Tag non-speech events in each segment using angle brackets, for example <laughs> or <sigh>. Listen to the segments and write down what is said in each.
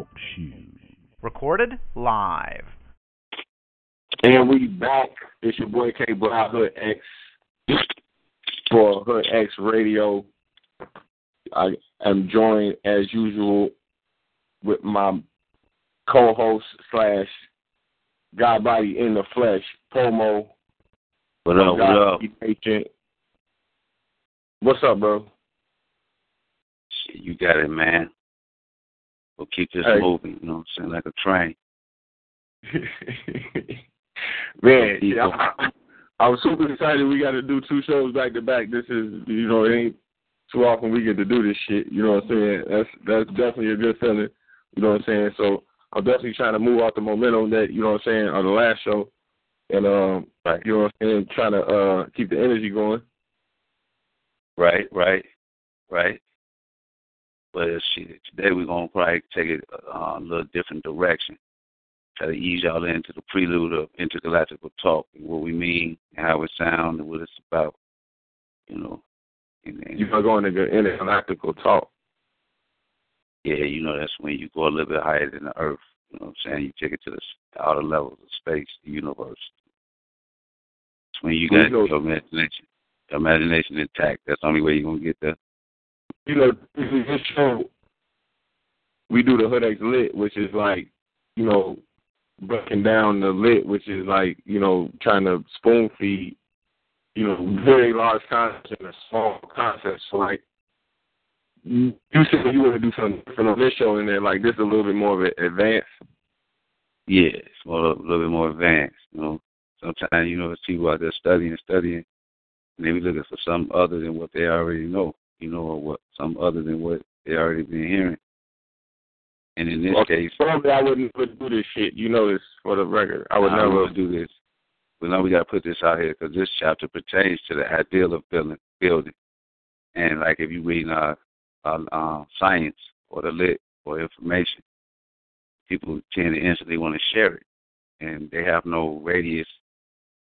Talk Show. Recorded live. And we back. It's your boy K Brown Hood X for Hood X Radio. I am joined as usual with my co-host slash God body in the flesh, Pomo. What up? What up? Patient. What's up, bro? You got it, man. We'll keep this Hey. moving. You know what I'm saying? Like a train. <laughs> Man, yeah, I, I was super excited. We got to do two shows back to back. This is, you know, it ain't too often we get to do this shit. You know what I'm saying? That's that's definitely a good feeling. You know what I'm saying? So I'm definitely trying to move off the momentum that you know what I'm saying on the last show, and um, Right. you know what I'm saying, trying to uh keep the energy going. Right, right, right. But today we're gonna probably take it uh, a little different direction. Try to ease y'all into the prelude of intergalactical talk and what we mean and how it sounds and what it's about. You know. And, and You know, going into intergalactical talk. yeah, you know, that's when you go a little bit higher than the earth. You know what I'm saying? You take it to the s- outer levels of space, the universe. It's when you got go- your imagination, your imagination intact. That's the only way you're gonna get there. You know, this show, we do the Hood X Lit, which is like, you know, breaking down the lit, which is like, you know, trying to spoon feed, you know, very large concepts in a small concept. So like, you said you want to do something different on this show, and then like this is a little bit more of an advance. Yeah, it's more, a little bit more advanced. You know, sometimes you know there's people out there studying, studying, and they looking for something other than what they already know. You know, or what some other than what they already been hearing. And in this Okay, case, Probably I would never do this shit. You know this for the record. I would I never. do this. But now we got to put this out here because this chapter pertains to the ideal of building. building. And like if you read uh, uh, uh, science or the lit or information, people tend to instantly want to share it, and they have no radius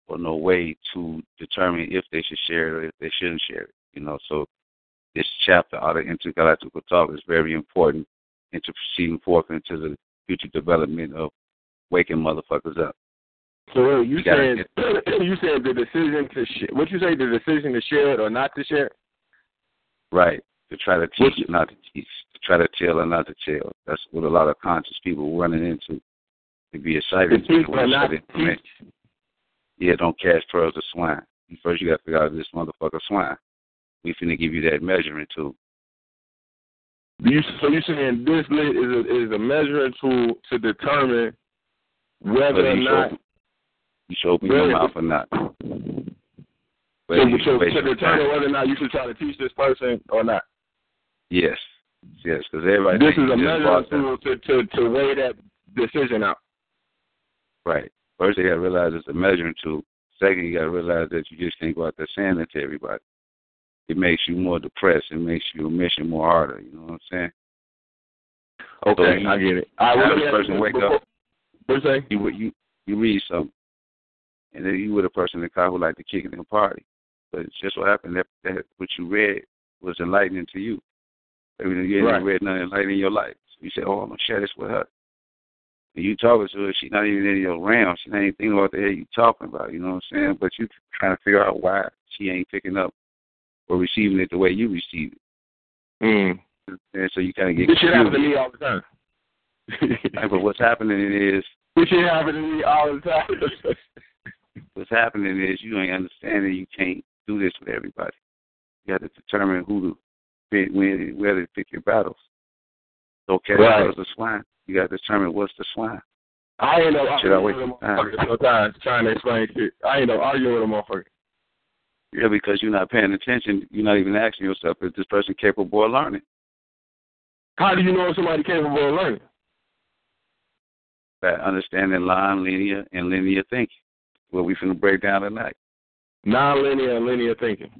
or no way to determine if they should share it or if they shouldn't share it. You know, so this chapter out of intergalactical talk is very important into proceeding forth into the future development of waking motherfuckers up. So you You said <coughs> you said the decision to sh- what you say the decision to share it or not to share it. Right. To try to teach, not to teach. To try to tell or not to tell. That's what a lot of conscious people running into. To be excited. To teach or not to teach. Yeah, don't cast pearls to swine. First, you got to figure out this motherfucker swine. We finna give you that measuring tool. You, so you're saying this lit is a, is a measuring tool to determine whether Whether or you not should, you should open your mouth or not. to, Whether you to, to determine whether or not you should try to teach this person or not. Yes. Yes, because everybody this is a measuring tool to, to to weigh that decision out. Right. First, you got to realize it's a measuring tool. Second, you got to realize that you just can't go out there saying that to everybody. It makes you more depressed. It makes your mission more harder. You know what I'm saying? Okay, you- I get it. I does get a person wake Before- up? What you say? You you you read something, and then you were a person in the car who like to kick it and party. But it's just what happened that, that what you read was enlightening to you. Maybe you ain't Right. read nothing enlightening in your life. So you say, "Oh, I'm gonna share this with her." And you talking to her, she's not even in your realm. She's not even thinking about the hell you talking about. You know what I'm saying? But you trying to figure out why she ain't picking up or receiving it the way you receive it. Mm. And so you kind of get This shit happen to me all the time. Right, <laughs> But what's happening is this shit happen to me all the time. <laughs> what's happening is you ain't understanding you can't do this with everybody. You have to determine who to pick, when, where to pick your battles. So, okay, Right. the swine? You got to determine what's the swine. I ain't no arguing with my motherfucker sometimes trying to explain shit. I ain't no arguing with a motherfucker. Yeah, because you're not paying attention. You're not even asking yourself, is this person capable of learning? How do you know if somebody capable of learning? That understanding line, linear, and linear thinking. What we finna break down tonight. Non-linear and linear thinking.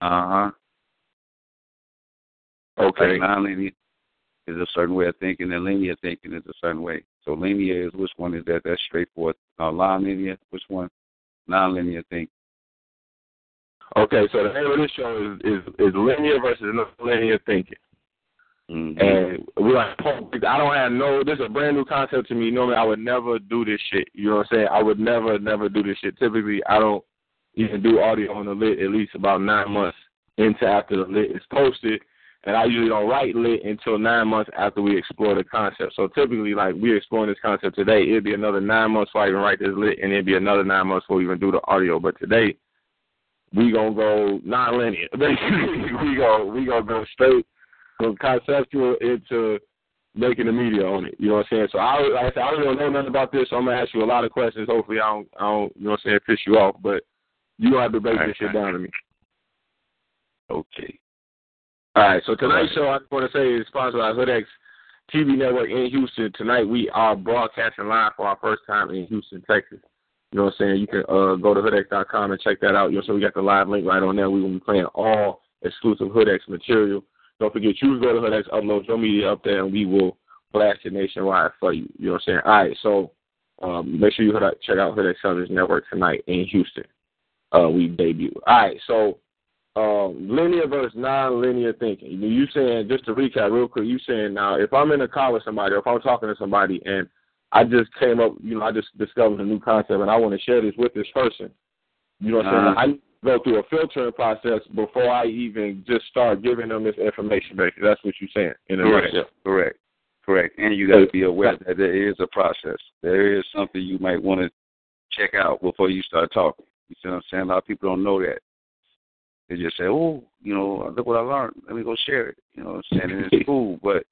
Uh huh. Okay. Like non-linear is a certain way of thinking, and linear thinking is a certain way. So linear is which one is that? That's straightforward. Uh, non-linear, which one? Non-linear thinking. Okay, so the name of this show is is, is linear versus non-linear thinking. Mm-hmm. And we're like, I don't have no. This is a brand new concept to me. Normally, I would never do this shit. You know what I'm saying? I would never, never do this shit. Typically, I don't even do audio on the lit at least about nine months into after the lit is posted. And I usually don't write lit until nine months after we explore the concept. So typically, like we're exploring this concept today, it'd be another nine months before I even write this lit, and it'd be another nine months before we even do the audio. But today, we gonna go non-linear. <laughs> We go we gonna go straight from conceptual into making the media on it. You know what I'm saying? So I like I said, I don't know nothing about this, so I'm gonna ask you a lot of questions. Hopefully, I don't I don't you know what I'm saying piss you off, but you gonna have to break this shit down to me. Okay. All right, so tonight's show I just want to say is sponsored by HoodX TV network in Houston. Tonight we are broadcasting live for our first time in Houston, Texas. You know what I'm saying? You can uh, go to hoodx.com and check that out. You know, so we got the live link right on there. We will be playing all exclusive HoodX material. Don't forget, you go to HoodX, upload your media up there, and we will blast it nationwide for you. You know what I'm saying? All right, so um, make sure you check out HoodX Television Network tonight in Houston. Uh, we debut. All right, so um, linear versus non-linear thinking. You saying just to recap real quick? You saying now if I'm in a car with somebody, or if I'm talking to somebody, and I just came up, you know, I just discovered a new concept, and I want to share this with this person. You know what I'm uh-huh. saying? I go through a filtering process before I even just start giving them this information. Basically, that's what you're saying. In a correct, nutshell. correct, correct. And you got to be aware that there is a process. There is something you might want to check out before you start talking. You see what I'm saying? A lot of people don't know that. They just say, "Oh, you know, look what I learned. Let me go share it." You know, what I'm saying and it's <laughs> cool, but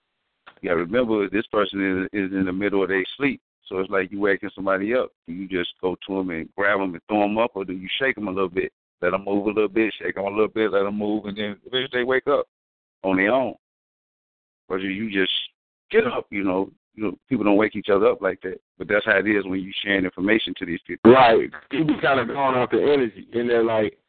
you got to remember this person is is in the middle of their sleep. So it's like you waking somebody up. Do you just go to them and grab them and throw them up, or do you shake them a little bit, let them move a little bit, shake them a little bit, let them move, and then eventually they wake up on their own? Or do you just get up? You know, you know, people don't wake each other up like that. But that's how it is when you sharing information to these people. Right. People kind of going off the energy, and they're like,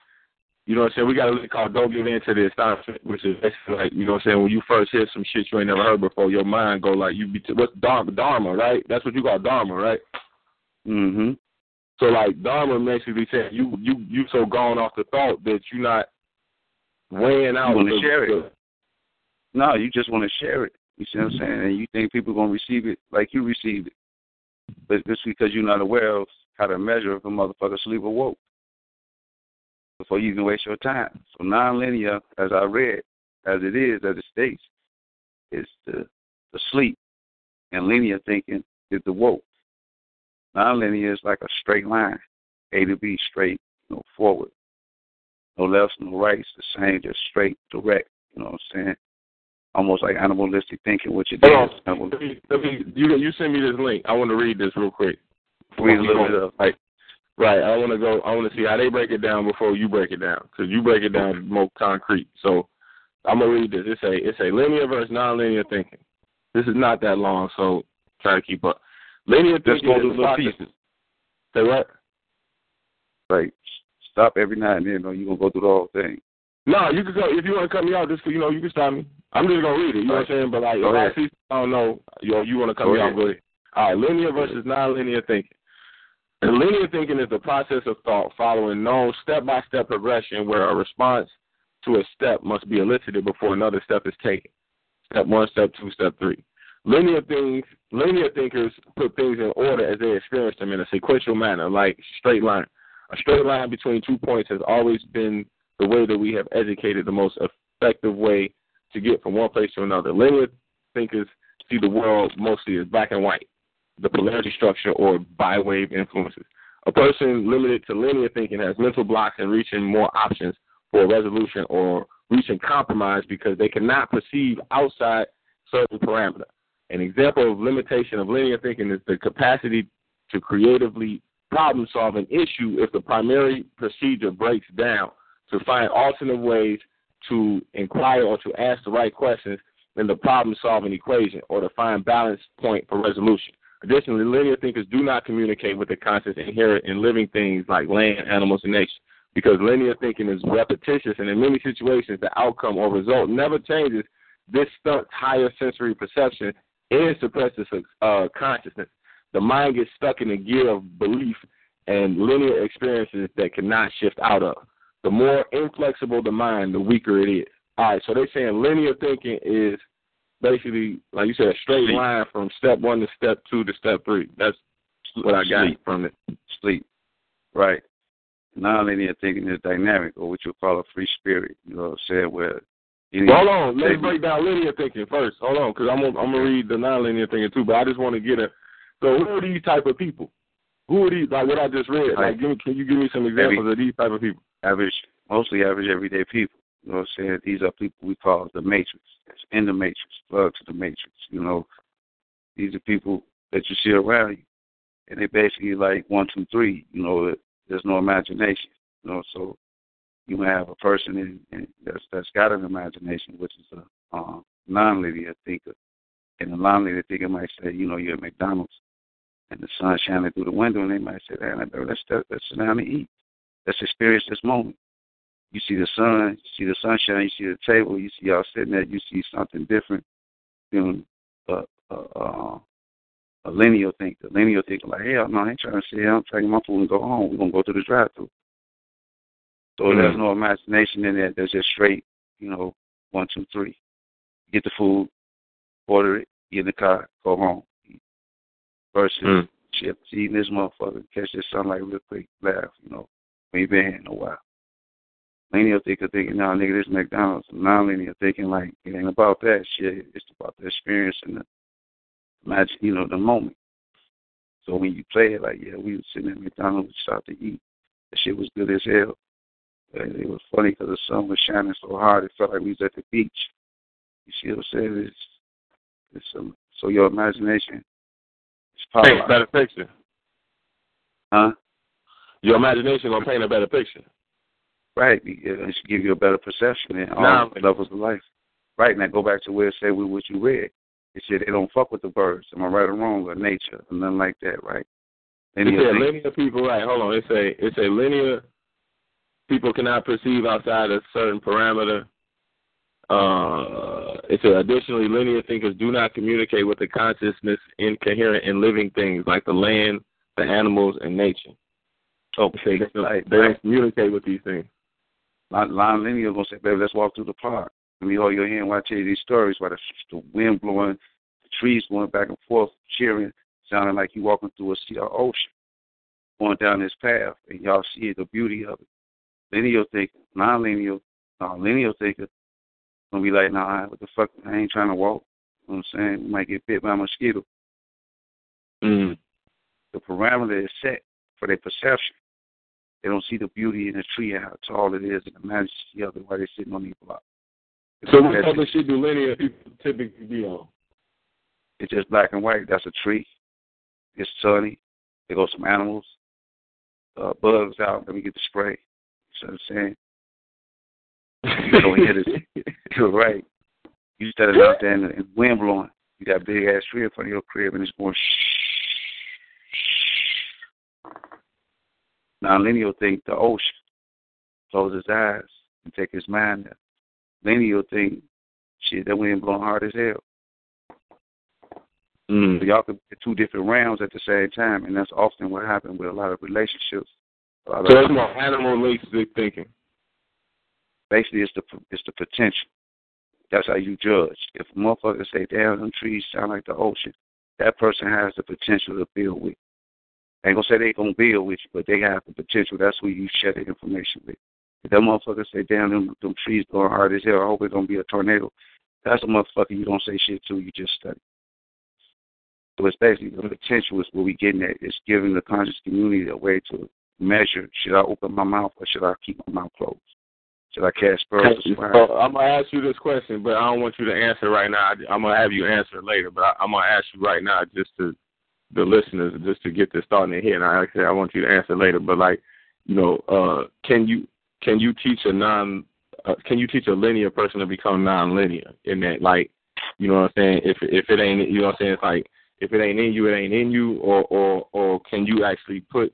you know what I'm saying? We got a lick called Don't Give In to the Astonishment, which is basically like, you know what I'm saying, when you first hear some shit you ain't never heard before, your mind go like, you be, t- what's Dharma, Dharma, right? That's what you call Dharma, right? Mm-hmm. So like Dharma basically saying you you you so gone off the thought that you're not weighing out. You want to share the, it. No, you just want to share it. You see what I'm saying? And you think people going to receive it like you received it. But it's because you're not aware of how to measure if a motherfucker sleep or woke before you even waste your time. So nonlinear, as I read, as it is, as it states, is the the sleep, and linear thinking is the woke. Nonlinear is like a straight line, A to B, straight, you know, forward. No lefts, no rights, the same, just straight, direct. You know what I'm saying? Almost like animalistic thinking, which it Hold is. Let me, let me, you you send me this link. I want to read this real quick. Read a little bit of. Like, right. I want to go. I want to see how they break it down before you break it down, because you break it down more concrete. So I'm gonna read this. It's a it's a linear versus nonlinear thinking. This is not that long, so try to keep up. Linear Just thinking go is to little pieces. Say what? Like, stop every now and then, or you're going to go through the whole thing. No, you can go if you want to cut me out. Just you know, you can stop me. I'm just gonna read it. You know what I'm saying? But like, if I see, I don't know. You know, you want to cut Go me ahead. off? Go ahead. All right, linear versus nonlinear thinking. Linear thinking is the process of thought following known step-by-step progression where a response to a step must be elicited before another step is taken. Step one, step two, step three. Linear things, linear thinkers put things in order as they experience them in a sequential manner, like straight line. A straight line between two points has always been the way that we have educated the most effective way to get from one place to another. Linear thinkers see the world mostly as black and white, the polarity structure or bi-wave influences. A person limited to linear thinking has mental blocks in reaching more options for resolution or reaching compromise because they cannot perceive outside certain parameter. An example of limitation of linear thinking is the capacity to creatively problem solve an issue if the primary procedure breaks down to find alternate ways to inquire or to ask the right questions in the problem solving equation or to find balance point for resolution. Additionally, linear thinkers do not communicate with the concepts inherent in living things like land, animals, and nature because linear thinking is repetitious and in many situations the outcome or result never changes. This stunts higher sensory perception and suppresses uh, consciousness. The mind gets stuck in a gear of belief and linear experiences that cannot shift out of. The more inflexible the mind, the weaker it is. All right, so they're saying linear thinking is basically, like you said, a straight Sleep. line from step one to step two to step three. That's what I got Sleep. from it. sleep. Right. Non-linear thinking is dynamic, or what you call a free spirit. You know what I'm saying? Where Well, hold on, let's break down linear thinking first. Hold on, because I'm gonna, I'm gonna read the non-linear thinking too. But I just want to get a. So who are these type of people? Who are these? Like what I just read. Like, give me, can you give me some examples of these type of people? average, mostly average everyday people. You know what I'm saying? These are people we call the matrix. In the matrix, plug to the matrix. You know, these are people that you see around you, and they basically like one, two, three. You know, there's no imagination. You know, so you have a person in, in that's that's got an imagination, which is a um, non-linear thinker, and a non-linear thinker might say, you know, you're at McDonald's, and the sun shining through the window, and they might say, "Man, let's let's sit down and eat. Let's experience this moment." You see the sun, you see the sunshine, you see the table, you see y'all sitting there, you see something different than a, a, a, a linear thinker. Linear thinker, like, hell no, I ain't trying to sit here, I'm taking my food and go home. We're going to go to the drive through. So Mhm. there's no imagination in there. There's just straight, you know, one, two, three. Get the food, order it, get in the car, go home. Versus, Mm. shit, eating this motherfucker, catch this sunlight real quick, laugh, you know. We ain't been here in a while. Linear thinker thinking, no, nigga, this McDonald's. Non-linear thinking, like, it ain't about that shit. It's about the experience and the, imagine, you know, the moment. So when you play it, like, yeah, we was sitting at McDonald's, we started to eat. The shit was good as hell. And it was funny because the sun was shining so hard, it felt like we was at the beach. You see what I'm saying? It's, it's um, so your imagination is Paint a better picture. Huh? Your imagination gonna paint a better picture. Right. It it should give you a better perception in all Now- levels of life. Right. Now go back to where it said we what you read. It said they don't fuck with the birds. Am I right or wrong? Or nature or nothing like that, right? It Linear said thinking- linear people, right? Hold on. It say it say linear people cannot perceive outside a certain parameter. Uh, it said additionally, linear thinkers do not communicate with the consciousness incoherent in living things like the land, the animals, and nature. Oh, It say they, don't, they don't communicate with these things. Line, line linear gonna say, baby, let's walk through the park. Let me hold your hand while I tell you these stories while the, the wind blowing, the trees going back and forth, cheering, sounding like you walking through a sea or ocean, going down this path, and y'all see the beauty of it. Linear thinker, non-linear, uh, linear thinker, gonna be like, nah, what the fuck, I ain't trying to walk. You know what I'm saying? You might get bit by a mosquito. Mm. The parameter is set for their perception. They don't see the beauty in the tree, and how tall it is, and the majesty of it while they're sitting on these blocks. So what it. shit do linear people typically be on? It's just black and white. That's a tree. It's sunny. There go some animals. Uh, bugs out. Let me get the spray. You know what I'm saying? You don't hear this. You're right. You standing out there and the wind blowing. You got a big ass tree in front of your crib and it's going shh. Now linear think the ocean. Close his eyes and take his mind there. Linear think shit that wind blowing hard as hell. Mm. So y'all could be two different rounds at the same time, and that's often what happens with a lot of relationships. A lot So it's more animalistic thinking. basically, it's the it's the potential. That's how you judge. If a motherfucker say, "Damn, them trees sound like the ocean," that person has the potential to build with. I ain't gonna say they gonna build with you, but they have the potential. That's who you share the information with. If that motherfucker say, "Damn, them them trees going hard as hell," I hope it's gonna be a tornado. That's a motherfucker you don't say shit to. You just study. So it's basically the potential is what we getting at. It's giving the conscious community a way to measure: should I open my mouth or should I keep my mouth closed? Should I cast or? So I'm gonna ask you this question, but I don't want you to answer right now. I- I'm gonna have you answer later, but I, I'm gonna ask you right now, just to the listeners, just to get this started in here. And I actually I want you to answer later, but like, you know, uh, can you can you teach a non uh, can you teach a linear person to become non-linear in that, like, you know what I'm saying? If if it ain't, you know what I'm saying? It's like if it ain't in you, it ain't in you, or or or can you actually put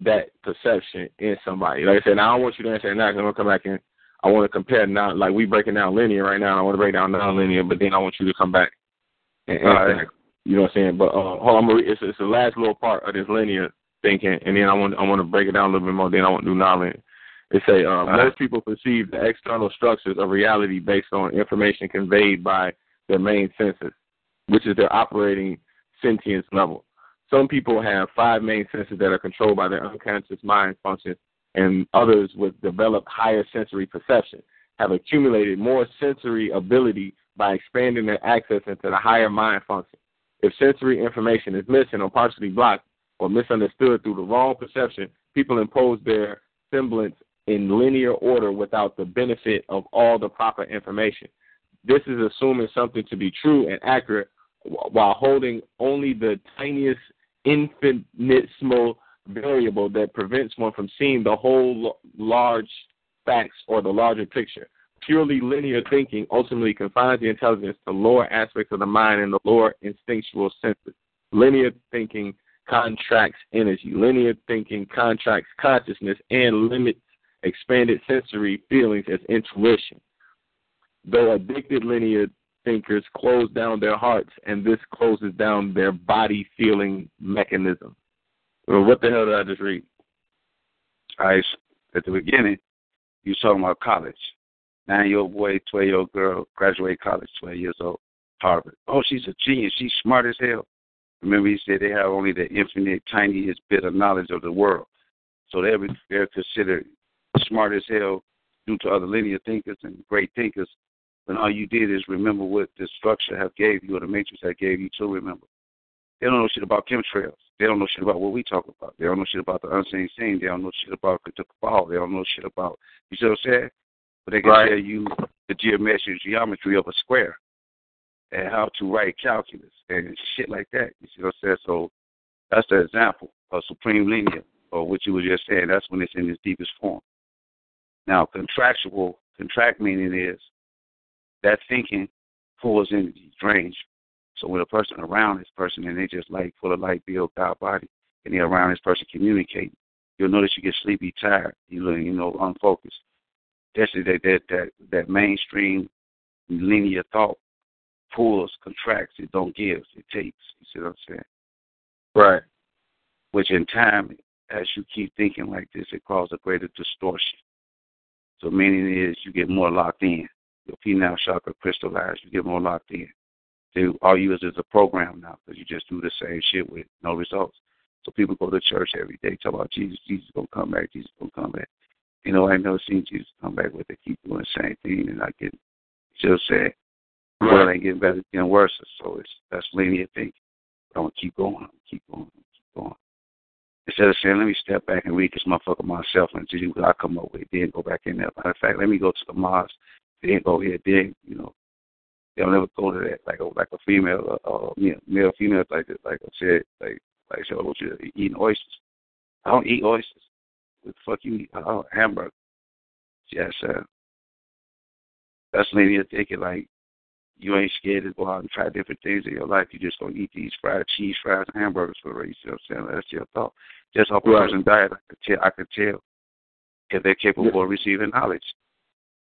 that perception in somebody? Like I said, I don't want you to answer it now. 'cause I'm gonna come back and I want to compare now. Like we breaking down linear right now. I want to break down non-linear, but then I want you to come back and answer. All right. that. You know what I'm saying? But uh, hold on, read, it's, it's the last little part of this linear thinking, and then I want I want to break it down a little bit more. Then I want to do non-linear. It say uh, right. most people perceive the external structures of reality based on information conveyed by their main senses, which is their operating sentience level. Some people have five main senses that are controlled by their unconscious mind functions, and others with developed higher sensory perception have accumulated more sensory ability by expanding their access into the higher mind function. If sensory information is missing or partially blocked or misunderstood through the wrong perception, people impose their semblance in linear order without the benefit of all the proper information. This is assuming something to be true and accurate while holding only the tiniest infinitesimal variable that prevents one from seeing the whole large facts or the larger picture. Purely linear thinking ultimately confines the intelligence to lower aspects of the mind and the lower instinctual senses. Linear thinking contracts energy. Linear thinking contracts consciousness and limits expanded sensory feelings as intuition. Though addicted linear thinkers close down their hearts, and this closes down their body feeling mechanism. Well, what the hell did I just read? Right, at the beginning, you were talking about college. Nine year old boy, 12 year old girl, graduate college, 12 years old, Harvard. Oh, she's a genius. She's smart as hell. Remember, he said they have only the infinite, tiniest bit of knowledge of the world. So they're, they're considered smart as hell due to other linear thinkers and great thinkers. When all you did is remember what the structure have gave you or the matrix have gave you to remember. They don't know shit about chemtrails. They don't know shit about what we talk about. They don't know shit about the unseen scene. They don't know shit about the cabal. They don't know shit about you see what I'm saying? But they can right. tell you the geometric geometry of a square and how to write calculus and shit like that. You see what I'm saying? So that's the example of supreme linear, or what you were just saying. That's when it's in its deepest form. Now, contractual, contract meaning is that thinking pulls energy, drains. So when a person around this person and they just like full of light, build God body, and they're around this person communicating, you'll notice you get sleepy, tired, you look, you know, unfocused. That's that that that that mainstream linear thought pulls, contracts, it don't give, it takes. You see what I'm saying? Right. Which in time, as you keep thinking like this, it causes a greater distortion. So meaning is you get more locked in. Your pineal chakra crystallized, you get more locked in. So all you is is a program now because you just do the same shit with no results. So people go to church every day, talk about Jesus, Jesus gonna come back, Jesus gonna come back. You know, I never seen Jesus come back with they keep doing the same thing and I get just say world ain't getting better, getting worse. So it's that's linear thinking. But I'm gonna keep going, I'm gonna keep going, keep going. Instead of saying, let me step back and read this motherfucker myself and see what I come up with, then go back in there. Matter of fact, let me go to the mosque, then go here, then, you know, they'll never go to that like a like a female uh, uh male female like like I said like like I said I want you to eating oysters. I don't eat oysters. What the fuck you? Oh, hamburger. Yes, sir. That's linear thinking. Like you ain't scared to go out and try different things in your life. You just gonna eat these fried cheese, fries, and hamburgers for the rest. You know what I'm saying? That's your thought. Just off right. person's diet, I could tell. I could tell if they're capable yeah. of receiving knowledge.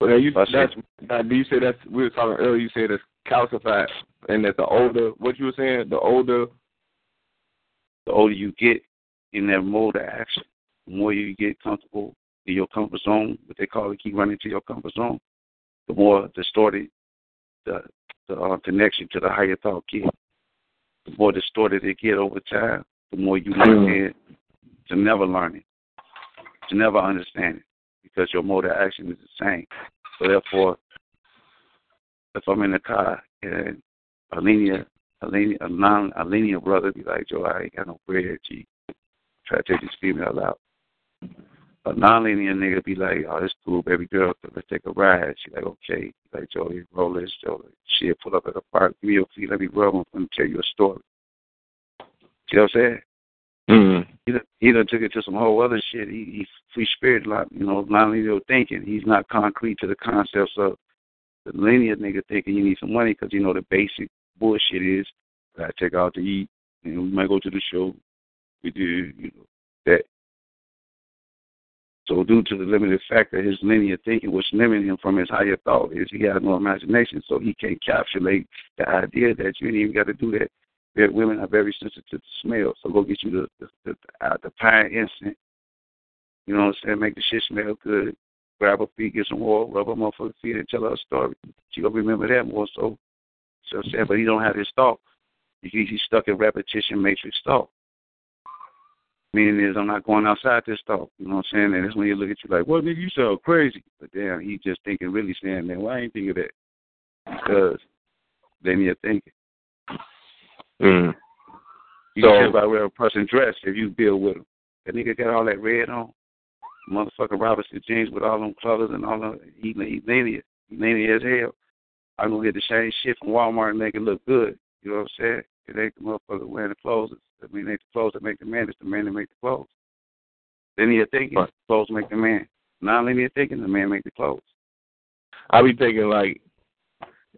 But you, that's, that's, do you say that's we were talking earlier? You said it's calcified, and that the older what you were saying, the older, the older you get in that mode of action, the more you get comfortable in your comfort zone, what they call it, keep running to your comfort zone, the more distorted the the uh, connection to the higher thought get. The more distorted it get over time, the more you learn mm. it to never learn it, to never understand it, because your mode of action is the same. So therefore, if I'm in the car and a linear, a linear, a non, a linear brother be like, Joe, I ain't got no bread, G. Try to take this female out. A nonlinear nigga be like, oh, it's cool, baby girl, let's take a ride. She like, okay. Like, Joe, you roll this, Joe. Shit, pull up at the park, give me your feet, let me rub them, let me tell you a story. You know what I'm saying? Mm-hmm. He done, he done took it to some whole other shit. He, he free spirit, like you know, nonlinear thinking. He's not concrete to the concepts of the linear nigga thinking you need some money because you know the basic bullshit is gotta take out to eat, and we might go to the show. We do, you know, that so due to the limited factor, his linear thinking, which limited him from his higher thought, is he has no imagination, so he can't encapsulate the idea that you ain't even got to do that. That women are very sensitive to smell, so go get you the the, the, uh, the pine incense. You know what I'm saying? Make the shit smell good. Grab her feet, get some oil, rub her motherfucking feet, and tell her a story. She gonna remember that more so. So I'm but he don't have his thought. He, he's stuck in repetition matrix thought. Meaning is I'm not going outside this thought. You know what I'm saying? And that's when he look at you like, well, nigga, you sound crazy. But damn, he just thinking, really saying, man, why ain't think of that? Because then you're thinking. Mm. You So- care about where a person dressed if you deal with him. That nigga got all that red on. Motherfucker Robinson jeans with all them colors and all them. He, he linear. He linear as hell. I'm going to get the same shit from Walmart and make it look good. You know what I'm saying? Ain't the motherfucker wearing the clothes. I mean, ain't the clothes that make the man. It's the man that make the clothes. Linear thinking, Right. clothes make the man. Non-linear thinking, the man make the clothes. I be thinking like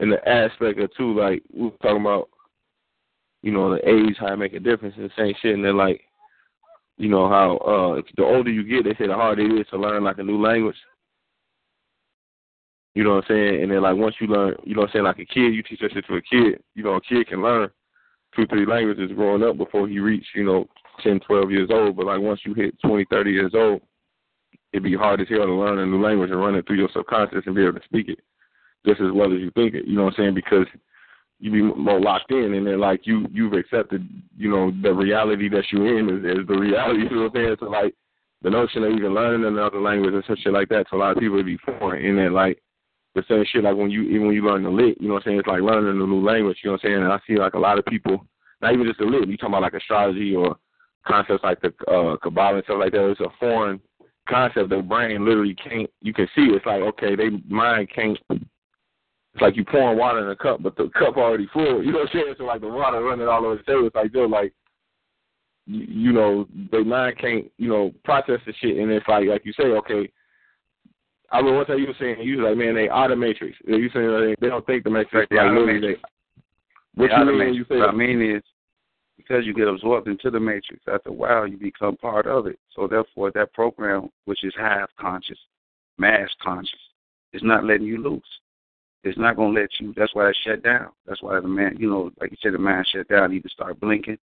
in the aspect of too, like we were talking about, you know, the age how it make a difference and the same shit and then like you know how uh the older you get they say the harder it is to learn like a new language. You know what I'm saying? And then like once you learn you know what I'm saying, like a kid, you teach that shit to a kid, you know, a kid can learn two, three languages growing up before he reach, you know, ten, twelve years old. But like once you hit twenty, thirty years old, it'd be hard as hell to learn a new language and run it through your subconscious and be able to speak it just as well as you think it. You know what I'm saying? Because you be more locked in, and then like you you've accepted, you know, the reality that you're in is, is the reality. <laughs> You know what I'm saying? So like the notion of even learning another language and some shit like that to a lot of people would be foreign. And then like the same shit like when you even when you learn the lit, you know what I'm saying? It's like learning a new language. You know what I'm saying? And I see like a lot of people, not even just the lit. You talking about like astrology or concepts like the uh, Kabbalah and stuff like that. It's a foreign concept. Their brain literally can't. You can see it's like okay, they mind can't it's like you pouring water in a cup, but the cup already full. You know what I'm saying? So like the water running all over the table. It's like they're like, you, you know, their mind can't, you know, process the shit, and it's like, like you say, okay. I mean, one time you were saying, you was like, man, they are the matrix. You saying like, they don't think the matrix. They like, are the matrix. They, what you mean? You say what I mean is because you get absorbed into the matrix, after a while you become part of it. So therefore that program, which is half conscious, mass conscious, is not letting you loose. It's not gonna let you that's why it's shut down. That's why the man you know, like you said, the mind shut down, either start blinking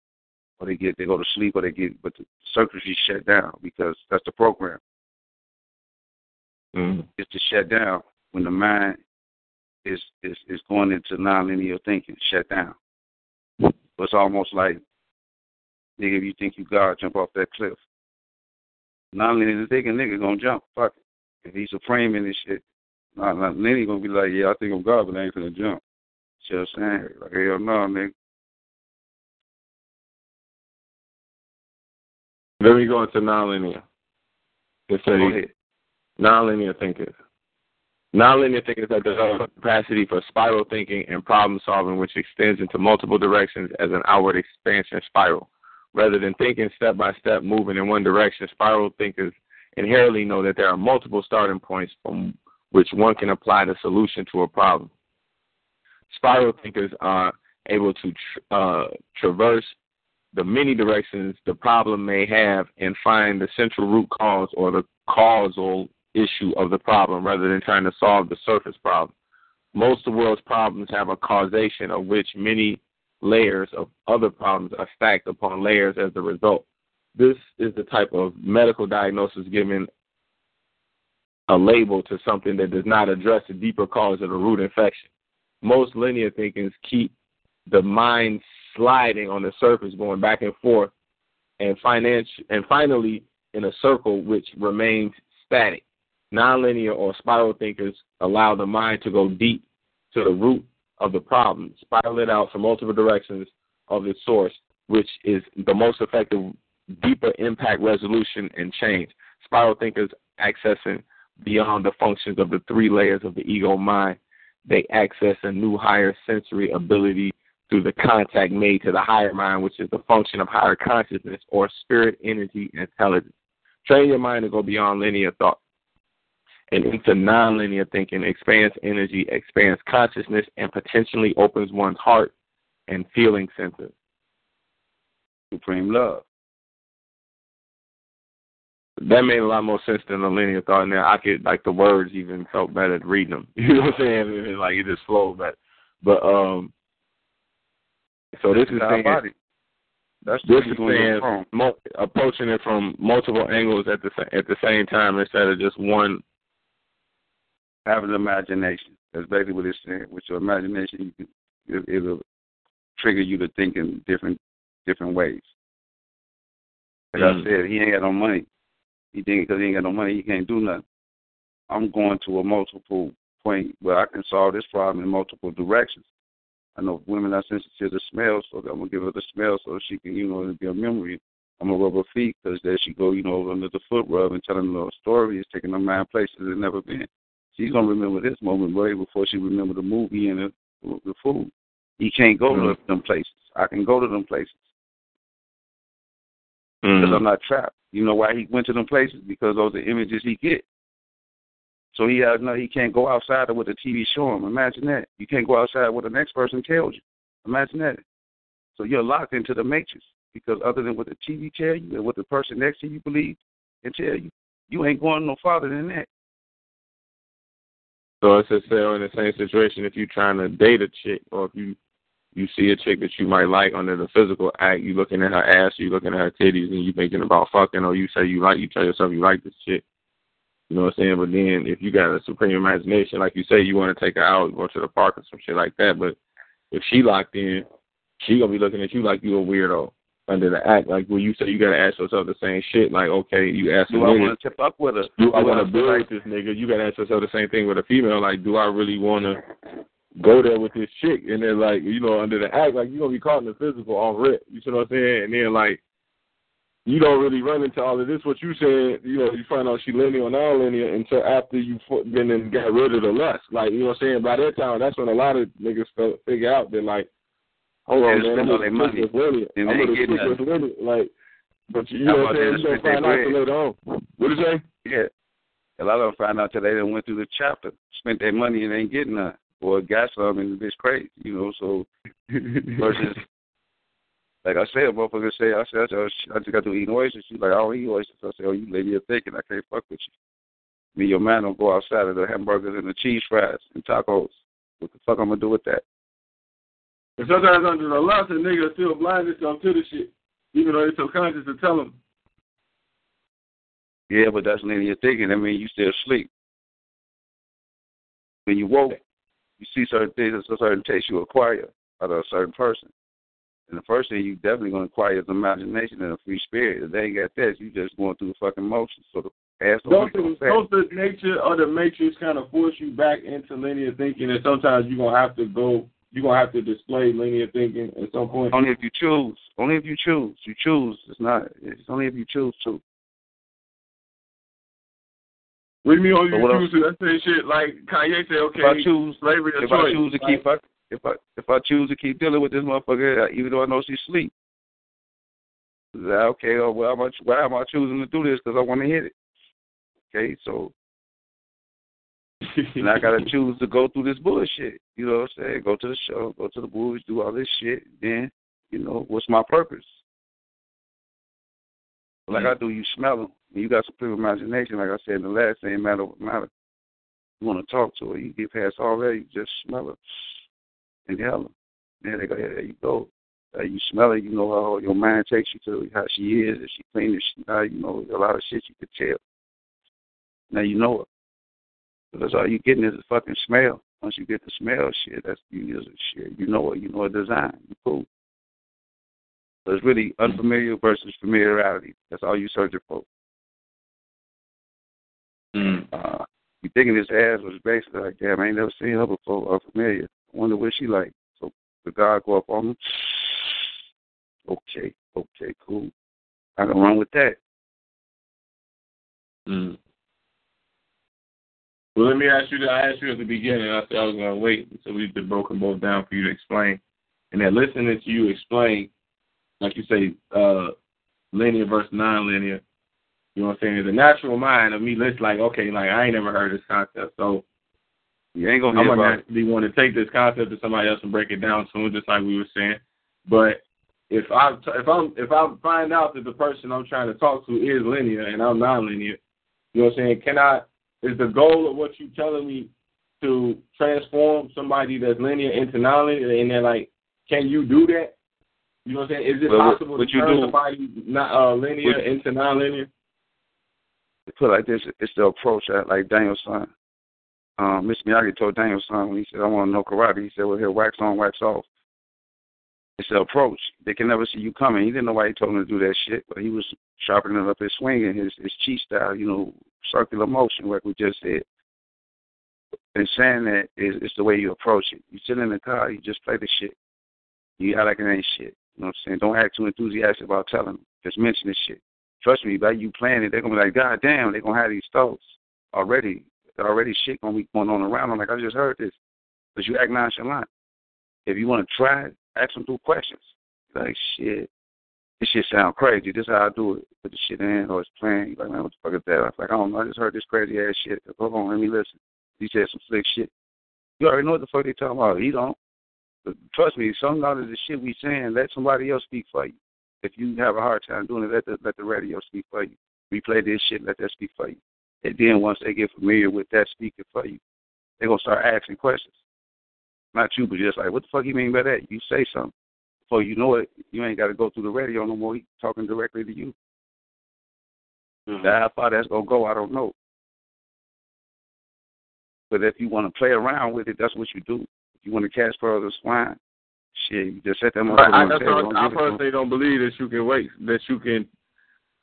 or they get they go to sleep or they get but the circuitry shut down because that's the program. Mm Is to shut down when the mind is is is going into nonlinear thinking, shut down. So it's almost like nigga, if you think you God, jump off that cliff. Nonlinear thinking nigga gonna jump. Fuck it. If he's supreme in this shit, not, not, then he gonna be like, yeah, I think I'm God, but I ain't gonna jump. See what I'm saying? Like, hell no, nigga. Then we go into nonlinear. They Go say ahead. Nonlinear thinkers. Nonlinear thinkers have developed capacity for spiral thinking and problem solving, which extends into multiple directions as an outward expansion spiral. Rather than thinking step by step, moving in one direction, spiral thinkers inherently know that there are multiple starting points from which one can apply the solution to a problem. Spiral thinkers are able to uh, traverse the many directions the problem may have and find the central root cause or the causal issue of the problem rather than trying to solve the surface problem. Most of the world's problems have a causation of which many layers of other problems are stacked upon layers as a result. This is the type of medical diagnosis given a label to something that does not address the deeper cause of the root infection. Most linear thinkings keep the mind sliding on the surface, going back and forth, and and finally in a circle which remains static. Nonlinear or spiral thinkers allow the mind to go deep to the root of the problem, spiral it out from multiple directions of its source, which is the most effective, deeper impact resolution and change. Spiral thinkers accessing beyond the functions of the three layers of the ego mind. They access a new higher sensory ability through the contact made to the higher mind, which is the function of higher consciousness or spirit, energy, intelligence. Train your mind to go beyond linear thought and into nonlinear thinking, expands energy, expands consciousness, and potentially opens one's heart and feeling centers. Supreme love. That made a lot more sense than the linear thought. Now I could like the words even felt better reading them. <laughs> You know what I'm saying? It, like it just flowed better. But um, so this is saying body. That's this is saying mo- approaching it from multiple angles at the sa- at the same time instead of just one. Have an imagination. That's basically what it's saying. With your imagination, you can it, it'll trigger you to think in different different ways. Like Mm. I said, he ain't got no money. He think because he ain't got no money, he can't do nothing. I'm going to a multiple point where I can solve this problem in multiple directions. I know women are sensitive to smell, so I'm gonna give her the smell so she can, you know, it'll be a memory. I'm gonna rub her feet because there she go, you know, under the foot rub and telling a little story. It's taking her mind places it's never been. She's gonna remember this moment way before she remember the movie and the, the food. He can't go to them places. I can go to them places because Mm. I'm not trapped. You know why he went to them places? Because those are the images he get. So he has no, he can't go outside of what the TV show him. Imagine that. You can't go outside what the next person tells you. Imagine that. So you're locked into the matrix because other than what the TV tell you and what the person next to you believe and tell you, you ain't going no farther than that. So it's just still in the same situation if you're trying to date a chick or if you you see a chick that you might like under the physical act, you looking at her ass, you looking at her titties and you thinking about fucking or you say you like you tell yourself you like this chick. You know what I'm saying? But then if you got a supreme imagination, like you say, you want to take her out, go to the park or some shit like that. But if she locked in, she gonna be looking at you like you a weirdo under the act. Like when you say you gotta ask yourself the same shit. Like okay, you ask a Do I want to tip up with her? do I want to build like- this nigga? You gotta ask yourself the same thing with a female. Like, do I really want to go there with this chick? And then like, you know, under the act, like you gonna be caught in the physical on rip. You see what I'm saying? And then like, you don't really run into all of this. What you said, you know, you find out she linear or non-linear until after you fo- been and got rid of the lust. Like, you know what I'm saying? By that time, that's when a lot of niggas figure out that like, hold on, man, I'm gonna stick money. with. And I'm gonna ain't stick getting with linear. Like, but you, you know what I'm saying? they gonna find out later on. What did you say? Yeah. A lot of them find out till they done went through the chapter, spent their money and ain't getting none. Or got some and it's crazy, you know, so versus <laughs> like I said, motherfucker say, I said, I just, I just got to eat oysters. She's like, I don't eat oysters. I said, oh, you lady, you're thinking I can't fuck with you. Me, your man don't go outside of the hamburgers and the cheese fries and tacos. What the fuck I'm gonna do with that? And sometimes under the lust, a nigga still blind himself to the shit, even though it's subconscious to tell him. Yeah, but that's linear thinking. I mean, you still asleep. When you woke, you see certain things, there's certain tastes you acquire out of a certain person. And the first thing you definitely going to acquire is imagination and a free spirit. If they ain't got that, you just going through the fucking motions. So the ass Don't don't the, the nature of the matrix kind of force you back into linear thinking, and sometimes you're gonna have to go, you're gonna have to display linear thinking at some point. Only if you choose. Only if you choose. You choose. It's not. It's only if you choose to. What do you mean? Only you choose to? That's the shit. Like Kanye said, okay, If I choose, slavery if choice. I choose to keep, Like, if I if I choose to keep dealing with this motherfucker, even though I know she's asleep, okay, well, am I, why am I choosing to do this? Because I want to hit it. Okay, so and I gotta choose to go through this bullshit. You know what I'm saying? Go to the show, go to the movies, do all this shit. Then, you know, what's my purpose? Like I do, you smell them. You got some supreme imagination. Like I said in the last thing, matter what matter. You want to talk to her, you get past all that, you just smell her and yell her. Then they go, yeah, there you go. Uh, you smell it, you know how your mind takes you to how she is, if she clean, if she not, you know, a lot of shit you could tell. Now you know her. Because all you getting is a fucking smell. Once you get the smell, shit, that's you is shit. You know it. You know a design. You cool. So it's really unfamiliar versus familiarity. That's all you searching for. Mm. Uh, you thinking this ass was basically like, damn, I ain't never seen her before. Unfamiliar. I wonder what she like. So the guy go up on him. Okay, okay, cool. I can run with that. Mm. Well, let me ask you. I asked you at the beginning. I said I was gonna wait until we had broken both down for you to explain. And then listening to you explain, like you say, uh, linear versus non-linear. You know what I'm saying? The natural mind of me, looks like, okay, like I ain't never heard this concept, so You ain't gonna I'm gonna actually want to take this concept to somebody else and break it down to them, just like we were saying. But if I if I'm if I find out that the person I'm trying to talk to is linear and I'm non-linear, you know what I'm saying? Can I? Is the goal of what you're telling me to transform somebody that's linear into non-linear? And then like, can you do that? You know what I'm saying? Is it Well, possible what to you turn do- somebody not uh, linear What- into non-linear? put like this, it's the approach that like Daniel-san. um, Mr. Miyagi told Daniel-san when he said, I want to know karate, he said, well, here, wax on, wax off. It's the approach. They can never see you coming. He didn't know why he told him to do that shit, but he was sharpening up his swing and his, his chi style, you know, circular motion, like we just said. And saying that is, is the way you approach it. You sit in the car, you just play the shit. You act like it ain't shit. You know what I'm saying? Don't act too enthusiastic about telling them. Just mention this shit. Trust me, by you playing it, they're gonna be like, God damn, they're gonna have these thoughts already. Already shit gonna be going on around. I'm like, I just heard this. But you act nonchalant. If you wanna try it, ask them through questions. Like shit. This shit sound crazy. This is how I do it. Put the shit in or it's playing. You like, man, what the fuck is that? I was like, I don't know, I just heard this crazy ass shit. Hold on, let me listen. He said some slick shit. You already know what the fuck they talking about. He don't. But trust me, some of the shit we saying, let somebody else speak for you. If you have a hard time doing it, let the let the radio speak for you. Replay this shit, let that speak for you. And then once they get familiar with that speaking for you, they're gonna start asking questions. Not you, but just like, what the fuck you mean by that? You say something. Before you know it, you ain't gotta go through the radio no more. He's talking directly to you. Mm-hmm. How far that's gonna go, I don't know. But if you want to play around with it, that's what you do. If you want to catch further swine, shit, you just set them up. I, I, I personally don't believe that you can wait, that you can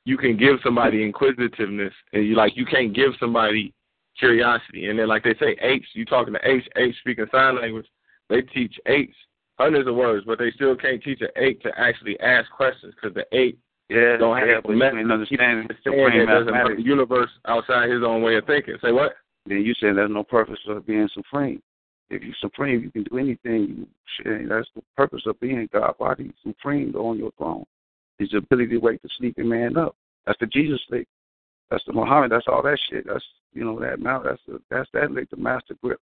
you can give somebody inquisitiveness, and you like you can't give somebody curiosity. And then, like they say, apes. You talking to apes, apes speaking sign language. They teach apes hundreds of words, but they still can't teach an ape to actually ask questions because the ape yeah, don't have yeah, the method. understand the universe outside his own way of thinking. Say what? Then you say there's no purpose of being supreme. If you're supreme, you can do anything. You that's the purpose of being God body supreme on your throne. Is the ability to wake the sleeping man up. That's the Jesus sleep. That's the Muhammad. That's all that shit. That's you know that now. That's the that's that like the master grip.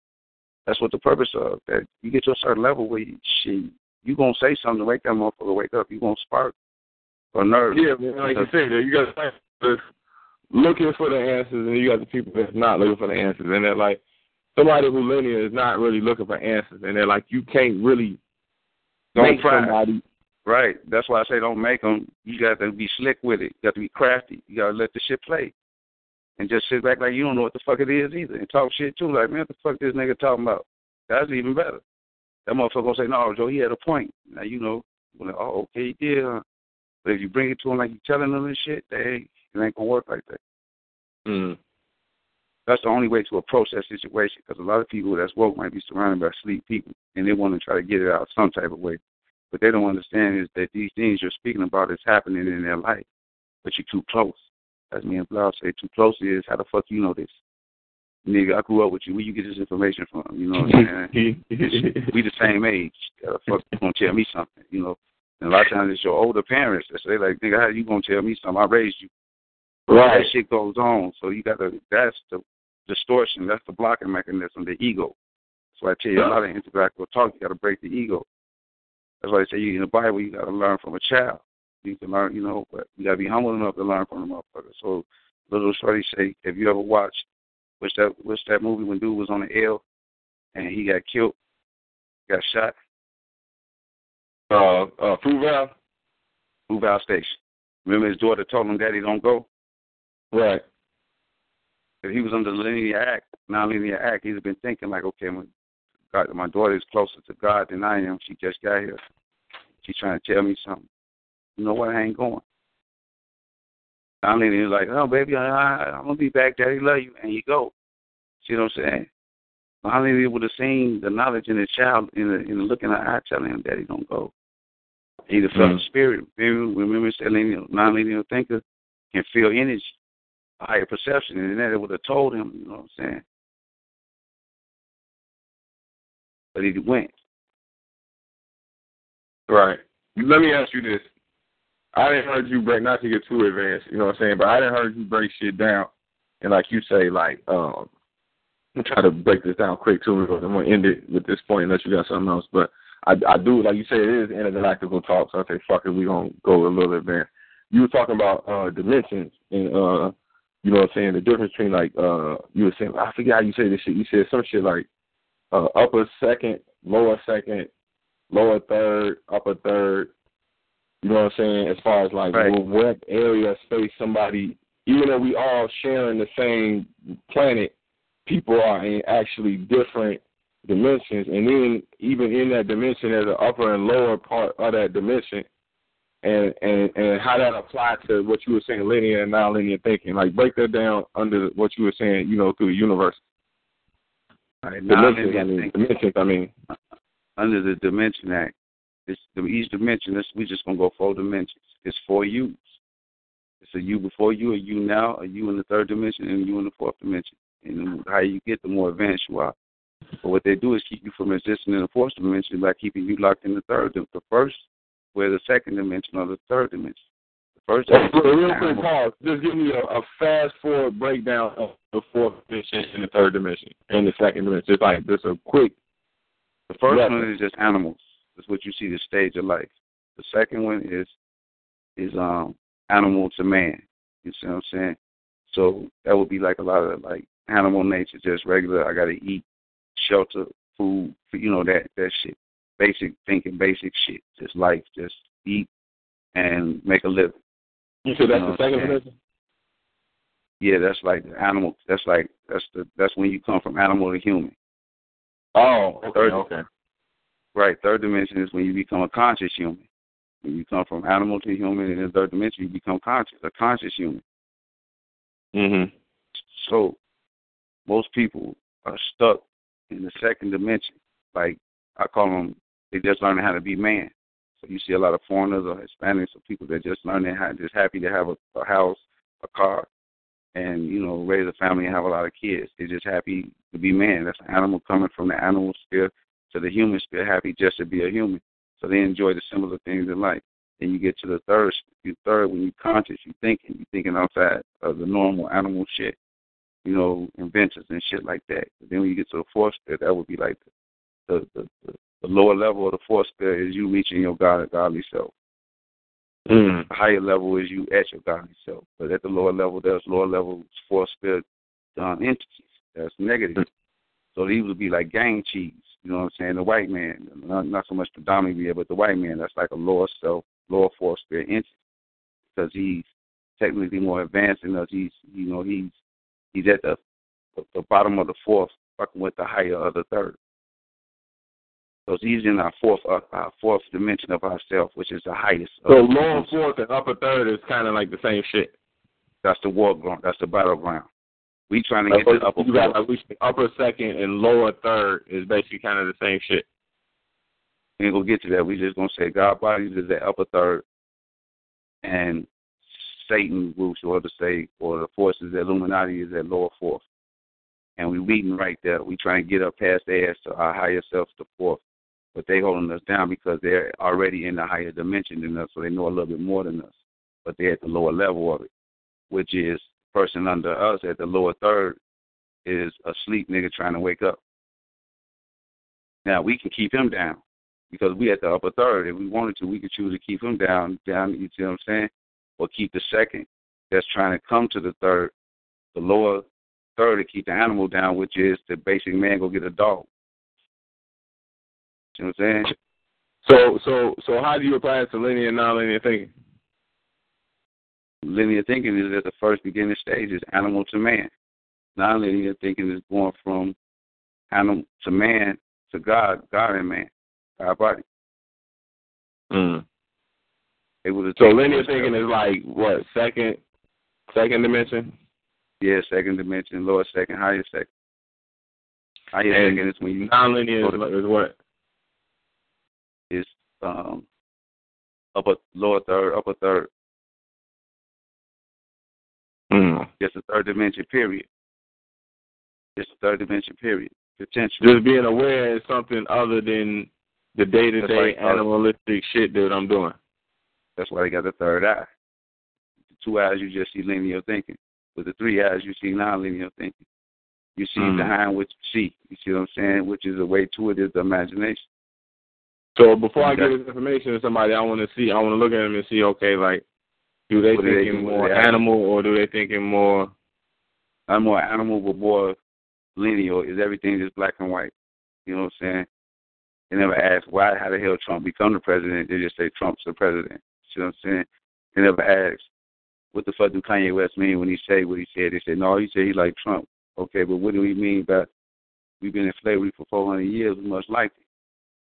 That's what the purpose of that. You get to a certain level where you, shit, you gonna say something to wake that motherfucker wake up. You gonna spark a nerve. Yeah, man, like you said, you got looking for the answers, and you got the people that's not looking for the answers, and they're like somebody who linear is not really looking for answers, and they're like, you can't really don't make try. somebody. Right. That's why I say don't make them. You got to be slick with it. You got to be crafty. You got to let the shit play, and just sit back like you don't know what the fuck it is either, and talk shit too. Like man, what the fuck this nigga talking about? That's even better. That motherfucker gonna say, no, Joe, he had a point. Now you know, like, oh, okay, he did. Huh? But if you bring it to him like you telling him this shit, they it ain't gonna work like that. Mm. That's the only way to approach that situation because a lot of people that's woke might be surrounded by sleep people and they want to try to get it out some type of way. But they don't understand is that these things you're speaking about is happening in their life, but you're too close. As me and Blau say, too close is how the fuck you know this? Nigga, I grew up with you. Where you get this information from? You know what I'm <laughs> saying? we the same <laughs> age. How the fuck you gonna tell me something? You know? And a lot of times it's your older parents that say like, nigga, how you gonna tell me something? I raised you. Right. That shit goes on. So you gotta that's the distortion. That's the blocking mechanism, the ego. That's why I tell you a lot of intellectual talk, you got to break the ego. That's why I say you in the Bible, you got to learn from a child. You can learn, you know, but you got to be humble enough to learn from the motherfucker. So, little shorty say, have you ever watched what's that? What's that movie when dude was on the L and he got killed, got shot? Uh, uh, Fruitvale. Fruitvale Station. Remember his daughter told him, "Daddy, don't go." Right if he was under the linear act, non-linear act, he'd have been thinking like, okay, my, God, my daughter is closer to God than I am. She just got here. She's trying to tell me something. You know what? I ain't going. Non-linear is like, oh, baby, I, I, I'm gonna be back. Daddy love you, and you go. See what I'm saying? Non-linear would have seen the knowledge in the child in the in the look in the eye, telling him, "Daddy, don't go." He felt mm-hmm. the spirit. Remember, remember, non-linear thinker can feel energy higher perception, and that it would have told him, you know what I'm saying? But he went. Right. Let me ask you this. I didn't heard you break not to get too advanced, you know what I'm saying, but I didn't heard you break shit down and like you say, like, um I'm trying to break this down quick too because I'm gonna end it with this point unless you got something else. But I I do like you say it is intergalactical talk, so I say fuck it, we gonna go a little bit You were talking about uh dimensions and uh you know what I'm saying? The difference between like uh you were saying I forget how you say this shit. You said some shit like uh upper second, lower second, lower third, upper third. You know what I'm saying? As far as like right. what area of space somebody even though we all sharing the same planet, people are in actually different dimensions, and then even in that dimension, there's an upper and lower part of that dimension, and and and how that applies to what you were saying, linear and nonlinear thinking. Like break that down under what you were saying, you know, through the universe. Right, Dimensions, I mean, dimensions, I mean. under the Dimension Act, it's the each dimension. This we just gonna go four dimensions. It's four U's. It's a you before you, a you now, a you in the third dimension, and a you in the fourth dimension. And the higher you get, the more advanced you are. But what they do is keep you from existing in the fourth dimension by keeping you locked in the third, the first, where the second dimension or the third dimension. The first dimension real quick pause. Just give me a, a fast forward breakdown of the fourth dimension and the third dimension and the second dimension. Just like just a quick. The first Right. one is just animals. That's what you see the stage of life. The second one is is um animal to man. You see what I'm saying? So that would be like a lot of like animal nature, just regular. I gotta eat, shelter, food, you know that that shit. Basic thinking, basic shit. Just life, just eat and make a living. You said that's You know the second what I'm saying? dimension. Yeah, that's like the animal. That's like that's the that's when you come from animal to human. Oh, okay, Third- okay. Right. Third dimension is when you become a conscious human. When you come from animal to human, in the third dimension, you become conscious, a conscious human. Mhm. So, most people are stuck in the second dimension. Like I call them, they just learning how to be man. So you see a lot of foreigners or Hispanics or people that just learning how, just happy to have a, a house, a car, and you know raise a family and have a lot of kids. They're just happy to be man. That's an animal coming from the animal sphere to the human sphere, happy just to be a human. So they enjoy the similar things in life. Then you get to the third, you third when you're conscious, you thinking, you thinking outside of the normal animal shit, you know, inventions and shit like that. But then when you get to the fourth sphere, that would be like the the, the, the, lower level of the fourth sphere is you reaching your God godly self. Mm. The higher level is you at your godly self. But at the lower level, there's lower level fourth sphere um, entities. That's negative. So these would be like gang cheese. You know what I'm saying? The white man, not, not so much predominantly, but the white man, that's like a lower self, lower fourth sphere entity because he's technically more advanced than us. He's, you know, he's he's at the the bottom of the fourth, fucking with the higher of the third. So he's in our fourth, uh, our fourth dimension of ourself, which is the highest. So lower fourth and upper third is kind of like the same shit. That's the war ground. That's the battleground. We trying to get to the oh, upper you got like upper second and lower third is basically kind of the same shit. We ain't gonna get to that. We just gonna say God bodies is the upper third, and Satan, we should to say, or the forces, the Illuminati is at lower fourth. And we reading right there. We trying to get up past their ass to our higher self, the fourth. But they holding us down because they're already in the higher dimension than us, so they know a little bit more than us. But they're at the lower level of it, which is the person under us at the lower third is a sleep nigga trying to wake up. Now we can keep him down because we at the upper third. If we wanted to, we could choose to keep him down, down. You see what I'm saying? Or keep the second that's trying to come to the third, the lower third to keep the animal down, which is the basic man go get a dog. You know what I'm saying? So so so how do you apply it to linear and nonlinear thinking? Linear thinking is at the first beginning stage is animal to man. Non-linear thinking is going from animal to man to God, God and man, God body. Mm. So linear thinking is like what second second dimension, Yeah, second dimension, lower second, higher second. Higher And second is when you nonlinear to- is, is what? is um upper lower third, upper third. Mm. Just a third dimension period. Just a third dimension period. Potential. Just being aware is something other than the day to day animalistic shit that I'm doing. That's why they got the third eye. The two eyes you just see linear thinking. With the three eyes you see non-linear thinking. You see Mhm. behind what you see. You see what I'm saying? Which is a way to it is the imagination. So before I give this information to somebody, I want to see, I want to look at them and see, okay, like, do they What they thinking do more they animal or do they thinking more? Not more animal, but more linear. Is everything just black and white? You know what I'm saying? They never ask why, how the hell Trump become the president. They just say Trump's the president. See what I'm saying? They never ask what the fuck do Kanye West mean when he say what he said. They say no, he said he like Trump. Okay, but what do we mean by we've been in slavery for 400 years? We must like it.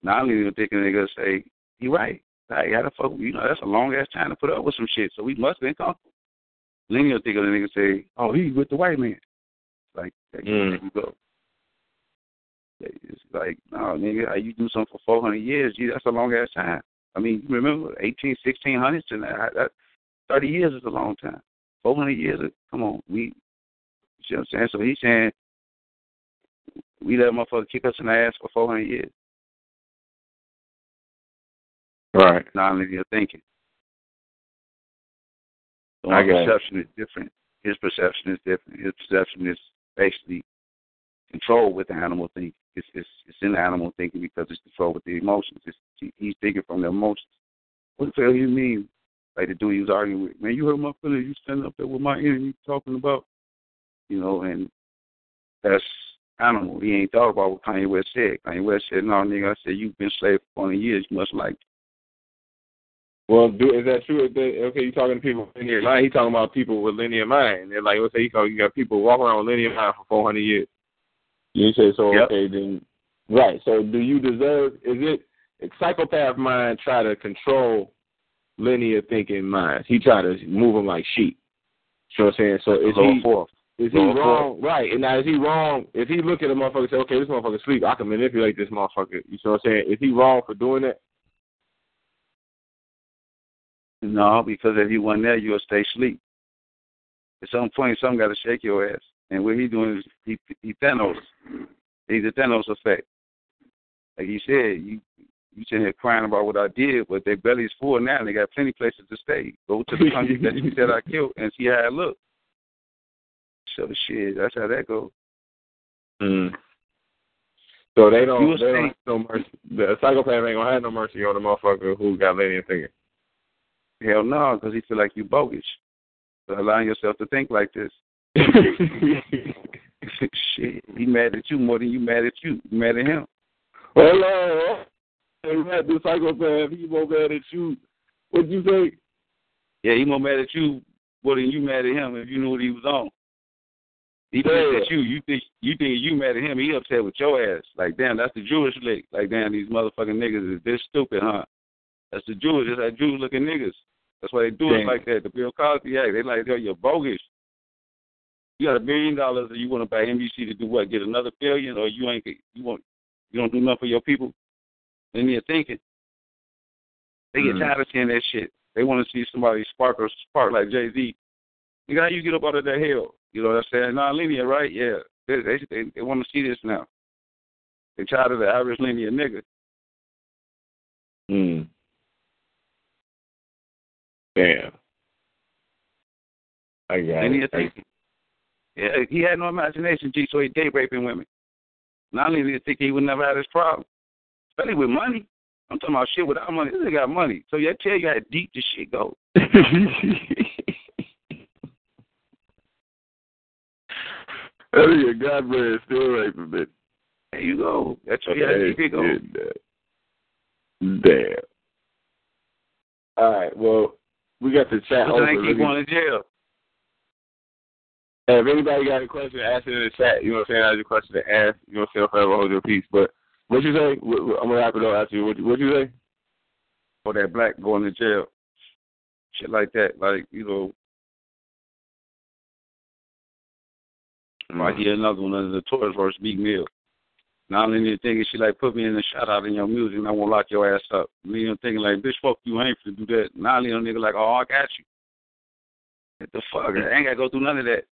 Now, I'm even thinking they're to say, he right. Like, how the fuck, you know, that's a long ass time to put up with some shit, so we must be comfortable. Then you'll think of the nigga say, oh, he with the white man. Like, that Mm. you go. It's like, no, nigga, you do something for 400 years, gee, that's a long ass time. I mean, remember 18, 1600s, and that, that 30 years is a long time. 400 years, come on, we, you see what I'm saying? So he's saying, we let a motherfucker kick us in the ass for 400 years. Right. non-linear thinking. Oh, so I our perception is different. His perception is different. His perception is basically controlled with the animal thinking. It's, it's, it's in the animal thinking because it's controlled with the emotions. It's, he's thinking from the emotions. What the hell you mean? Like the dude he was arguing with, man, you hurt my feelings. You standing up there with my enemy talking about, you know, and that's animal. He ain't thought about what Kanye West said. Kanye West said, no, nigga, I said, you've been slave for 20 years. You must like Well, do is that true? That, okay, you talking to people with linear mind. He talking about people with linear mind. They're like, let's say you, call, you got people walking around with linear mind for 400 years. You say so? Yep. Okay, then right. So, do you deserve? Is it psychopath mind try to control linear thinking minds? He try to move them like sheep. You know what I'm saying? So is he fourth. is he wrong? Right. And now is he wrong? If he look at a motherfucker and say, okay, this motherfucker sleep, I can manipulate this motherfucker. You know what I'm saying? Is he wrong for doing that? No, because if you wasn't there, you'll stay asleep. At some point, something got to shake your ass. And what he doing is he he Thanos. He's a Thanos effect. Like you said, you you sitting here crying about what I did, but their belly's full now, and they got plenty places to stay. Go to the country that you said I <laughs> killed and see how it look. So shit, that's how that goes. Mm. So they don't, they don't have no mercy. The psychopath ain't gonna have no mercy on the motherfucker who got thinking. Hell no, because he feel like you bogus. So allowing yourself to think like this. <laughs> <laughs> shit, he mad at you more than you mad at you. You mad at him. Hello, had the psychopath. He more mad at you. What'd you say? Yeah, he more mad at you more than you mad at him if you knew what he was on. He Yeah. thinks at you. You think you think you mad at him. He upset with your ass. Like damn, that's the Jewish lick. Like damn, these motherfucking niggas is this stupid, huh? That's the Jewish. That's that Jewish looking niggas. That's why they do it like that. The Bill Cosby Act. They like, yo, you're bogus. You got a billion dollars, and you want to buy NBC to do what? Get another billion, or you ain't you want you don't do nothing for your people? Then you're thinking. They get Mhm. tired of seeing that shit. They want to see somebody spark or spark like Jay Z. Nigga, how you get up out of that hell? You know what I'm saying? Non-linear, right? Yeah. They they they, they want to see this now. They tired of the average linear nigga. Mm. Damn. I got Linear it. thinking. Yeah, he had no imagination, G, so he gay raping women. Not only did he think he would never have this problem. Especially with money. I'm talking about shit without money. This nigga got money. So I tell you how deep this shit goes. <laughs> That nigga Godbread still raping, bitch. There you go. That's how you deep it goes. Damn. All right. Well, we got the chat So they open. keep going to jail. Hey, if anybody got a question, ask it in the chat. You know what I'm saying? Ask your question to ask. You know what I'm saying? Forever hold your peace. But what you say? What, what- I'm gonna wrap it up after you. What, what you say? Or that black going to jail. Shit like that. Like, you know, I hmm. hear another one under the Taurus versus Meek Mill. In there thinking she like put me in the shout out in your music and I won't lock your ass up. Me I'm thinking like, bitch, fuck you, I ain't finna do that. Now I'm nigga like, oh, I got you. What the fuck? I ain't gotta go through none of that.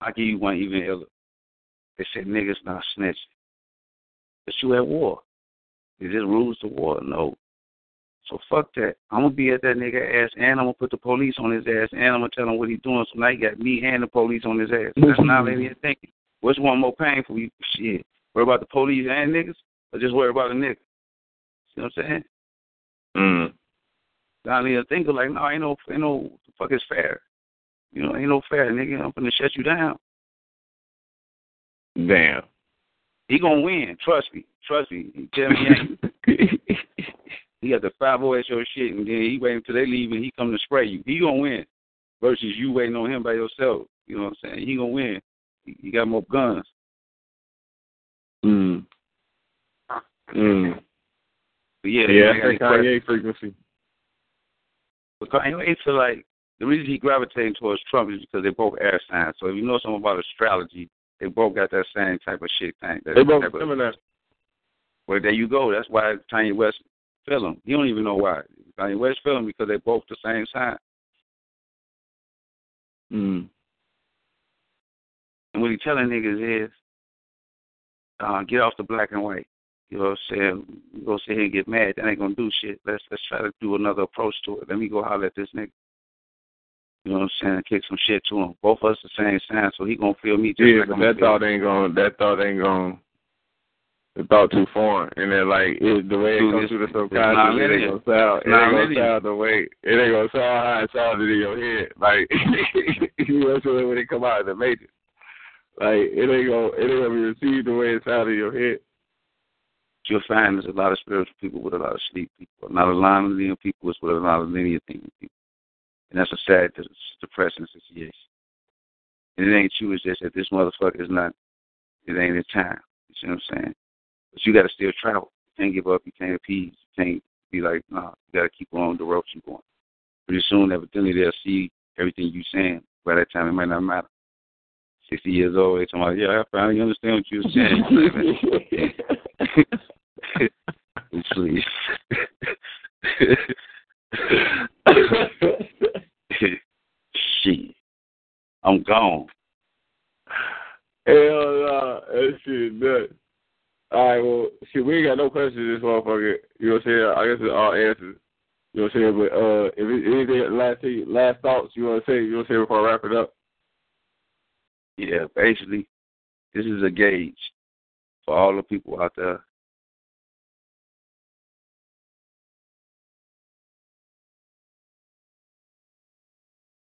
I'll give you one even iller. They said niggas not snitching. But you at war. Is this rules to war? No. So fuck that. I'm gonna be at that nigga ass and I'm gonna put the police on his ass and I'm gonna tell him what he's doing. So now you got me and the police on his ass. That's not linear thinking. Which one more painful? You shit. Worry about the police and niggas, or just worry about the nigga? You know what I'm saying? Mm. Now linear thinking like, no, ain't no, ain't no the fuck is fair. You know, ain't no fair, nigga. I'm gonna shut you down. Damn. He gonna win. Trust me. Trust me. Tell me <laughs> he got the five O at your shit, and then he wait until they leave and he come to spray you. He gonna win. versus you waiting on him by yourself. You know what I'm saying? He gonna win. He, got more guns. Mm. Mm. But yeah, Yeah, Kanye frequency. But Kanye feel like the reason he gravitating towards Trump is because they both air signs. So if you know something about astrology, they both got that same type of shit thing. That They both Gemini. Well, there you go. That's why Kanye West feel him. He don't even know why. Kanye West feel him because they both the same sign. Mm. And what he telling niggas is, uh, get off the black and white. You know what I'm saying? You go sit here and get mad. That ain't gonna do shit. Let's let's try to do another approach to it. Let me go holler at this nigga. You know what I'm saying? Kick some shit to him. Both of us the same sign, so he gonna feel me just Yeah, like but I'm that thought ain't gonna That thought ain't going. The thought too foreign, and then like it, the way it comes through the it's subconscious, it ain't gonna sound. It ain't gonna sound the way. It ain't gonna sound how it sounded in your head. Like <laughs> you know, when it come out of the major, like it ain't gonna it ain't gonna be received the way it sounded in your head. you'll find there's a lot of spiritual people with a lot of sleep people. Not a lot of linear people, it's with a lot of linear thinking people. And that's a sad, depressing situation. And it ain't you, it's just that this motherfucker is not, it ain't his time. You see what I'm saying? But you got to still travel. You can't give up, you can't appease, you can't be like, nah, you got to keep on the road you're going. Pretty soon, evidently, they'll see everything you're saying. By that time, it might not matter. 60 years old, they talking about, yeah, I finally understand what you're saying. Please. <laughs> Shit. I'm gone. Hell no, that shit nuts. All right, well, we ain't got no questions this motherfucker. You know what I'm saying? I guess it's all answers. You know what I'm saying? But uh, if anything last thing, last thoughts you want to say, you want to say before I wrap it up? Yeah, basically, this is a gauge for all the people out there.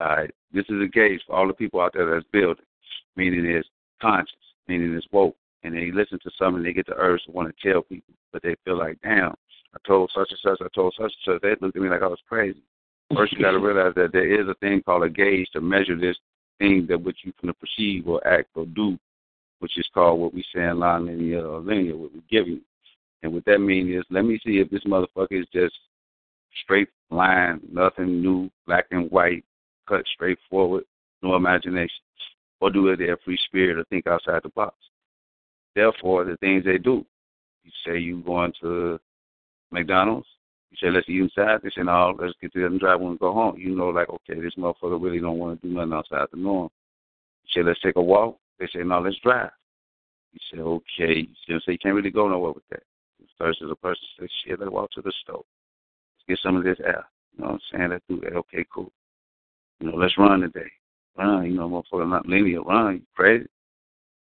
All right, this is a gauge for all the people out there that's building, meaning it's conscious, meaning it's woke, and they listen to something, they get the urge to want to tell people, but they feel like, damn, I told such and such, I told such and such. They looked at me like I was crazy. First, you got to <laughs> realize that there is a thing called a gauge to measure this thing that which you can perceive or act or do, which is called what we say in non-linear or uh, linear, what we give you. And what that means is, let me see if this motherfucker is just straight line, nothing new, black and white, cut straight forward, no imagination, or do it their free spirit or think outside the box. Therefore, the things they do, you say you going to McDonald's, you say let's eat inside. They say no, let's get together and drive and go home. You know, like okay, this motherfucker really don't want to do nothing outside the norm. You say let's take a walk. They say no, let's drive. You say okay. You say you can't really go nowhere with that. First, as a person says shit, let's walk to the stove. Let's get some of this air. You know what I'm saying? Let's do that. Okay, cool. You know, let's run today. Run, you know, motherfucker, not linear. Run, you crazy.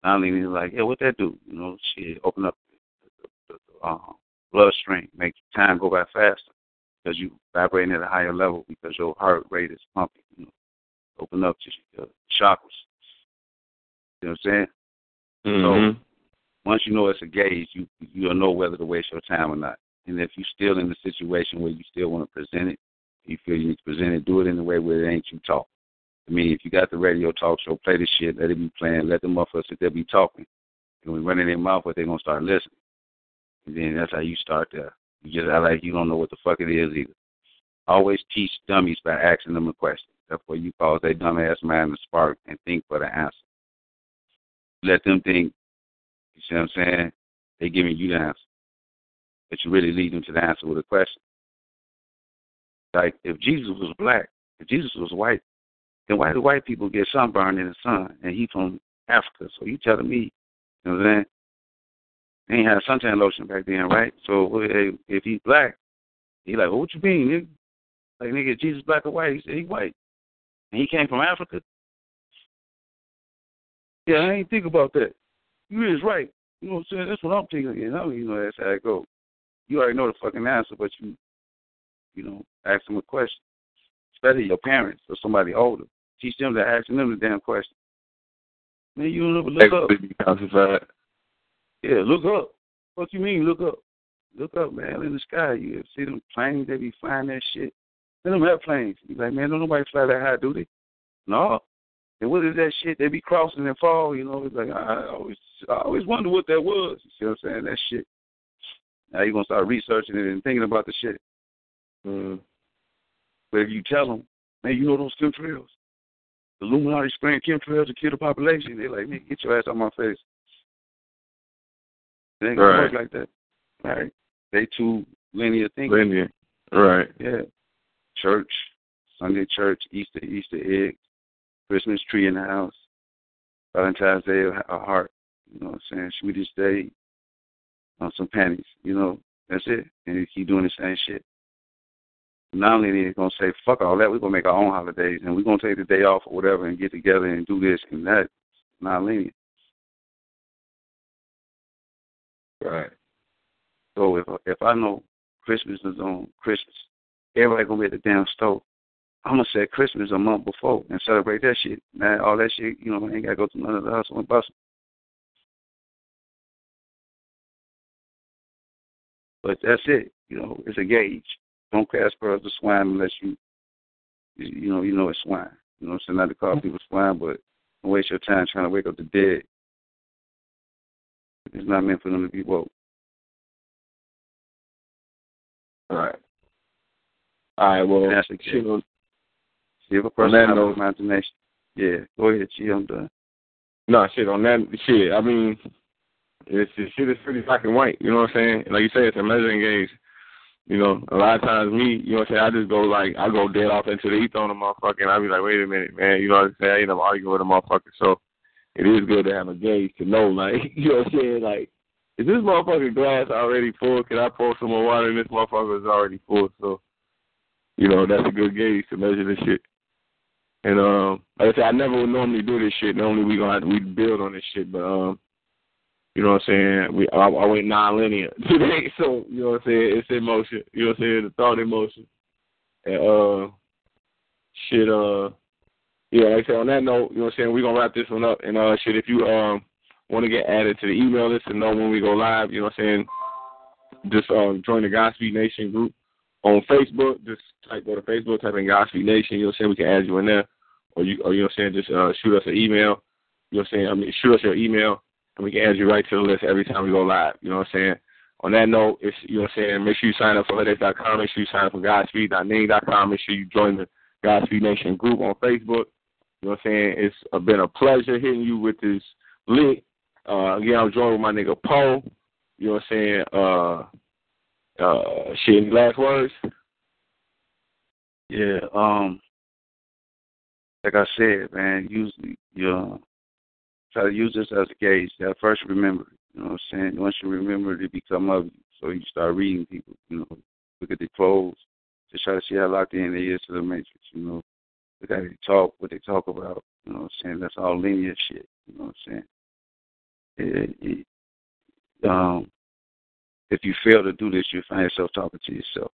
Not linear, like, yeah, what that do? You know, shit, open up the, the, the um, bloodstream, make time go by faster because you vibrating at a higher level because your heart rate is pumping. You know, open up to your chakras. You know what I'm saying? Mm-hmm. Once you know it's a gauge, you you'll know whether to waste your time or not. And if you're still in the situation where you still want to present it, you feel you need to present it, do it in a way where it ain't you talk. I mean, if you got the radio talk show, play the shit, let it be playing, let the motherfuckers sit there be talking. And when running their mouth, but they're gonna start listening. And then that's how you start there. You just act like you don't know what the fuck it is either. Always teach dummies by asking them a question. Therefore, you cause their dumbass mind to spark and think for the answer. Let them think. You see what I'm saying? They giving you the answer, but you really lead them to the answer with a question. Like if Jesus was black, if Jesus was white, then why do white people get sunburned in the sun and he from Africa? So you telling me, you know what I'm saying? They ain't had suntan lotion back then, right? So if he's black, he like, well, what you mean, nigga? Like, nigga, Jesus black or white? He said he white. And he came from Africa? Yeah, I ain't think about that. You is right. You know what I'm saying? That's what I'm thinking. You know, you know that's how it goes. You already know the fucking answer, but you, you know, ask them a question. Especially your parents or somebody older. Teach them to ask them the damn question. Man, you don't know, look up. Yeah, look up. What you mean, look up? Look up, man, in the sky. You see them planes, they be flying that shit. Let them have planes. You like, man, don't nobody fly that high, do they? No. And what is that shit? They be crossing and fall, you know. It's like I always I always wonder what that was. You see what I'm saying? That shit. Now you're gonna start researching it and thinking about the shit. Mm. But if you tell them, man, you know those chemtrails, the Illuminati spraying chemtrails to kill the population, they're like, man, get your ass out my face. It ain't gonna Right. work like that. All right. They too linear thinking. Linear. Right. Yeah. Church, Sunday church, Easter, Easter egg, Christmas tree in the house, Valentine's Day, a a heart. You know what I'm saying? Sweetest day, on some panties. You know, that's it. And you keep doing the same shit. Not only they're gonna say fuck all that, we're gonna make our own holidays and we're gonna take the day off or whatever and get together and do this and that. Not linear. Right. So if if I know Christmas is on Christmas, everybody gonna be at the damn stove. I'm gonna say Christmas a month before and celebrate that shit. Man, all that shit, you know, I ain't gotta go through none of the hustle and bustle. But that's it. You know, it's a gauge. Don't cast pearls to swine unless you, you you know, you know it's swine. You know what I'm saying? Not to call people swine, but don't waste your time trying to wake up the dead. It's not meant for them to be woke. Right. All right. Well, That's the shit, on- See if a person has imagination. Yeah, go ahead, G. I'm done. No, shit on that shit. I mean, it's the shit is pretty black and white. You know what I'm saying? Like you say, it's a measuring gauge. You know, a lot of times me, you know what I'm saying, I just go like I go dead off into the ether on a motherfucker and I be like, wait a minute, man, you know what I'm saying? I ain't arguing with a motherfucker. So it is good to have a gauge to know, like, <laughs> you know what I'm saying, like, is this motherfucker glass already full? Can I pour some more water and this motherfucker is already full? So, you know, that's a good gauge to measure this shit. And um, like I said, I never would normally do this shit. Normally we gonna have to, we build on this shit, but um, you know what I'm saying? We I, I went non-linear <laughs> today, so you know what I'm saying? It's in motion. You know what I'm saying? The thought in motion. And uh, shit. Uh, yeah. Like I said, on that note, you know what I'm saying? We are gonna wrap this one up. And uh, shit, if you um want to get added to the email list and know when we go live, you know what I'm saying? Just um join the Godspeed Nation group on Facebook. Just type go to Facebook, type in Godspeed Nation. You know what I'm saying? We can add you in there, or you or you know what I'm saying? Just uh, shoot us an email. You know what I'm saying? I mean, shoot us your email, and we can add you right to the list every time we go live. You know what I'm saying? On that note, it's you know what I'm saying. Make sure you sign up for Headache.com. Make sure you sign up for Godspeed.ning.com. Make sure you join the Godspeed Nation group on Facebook. You know what I'm saying? It's been a pleasure hitting you with this lit. Uh, again, I'm joined with my nigga Poe. You know what I'm saying? Uh, uh, shit. Any last words? Yeah, um, like I said, man, use your try to use this as a gauge. Gotta first remember. You know what I'm saying? Once you remember it, become of you. So you start reading people. You know, look at their clothes. Just try to see how locked in they is to the matrix. You know, look how they talk, what they talk about. You know what I'm saying? That's all linear shit. You know what I'm saying? It, it, um, if you fail to do this, you find yourself talking to yourself.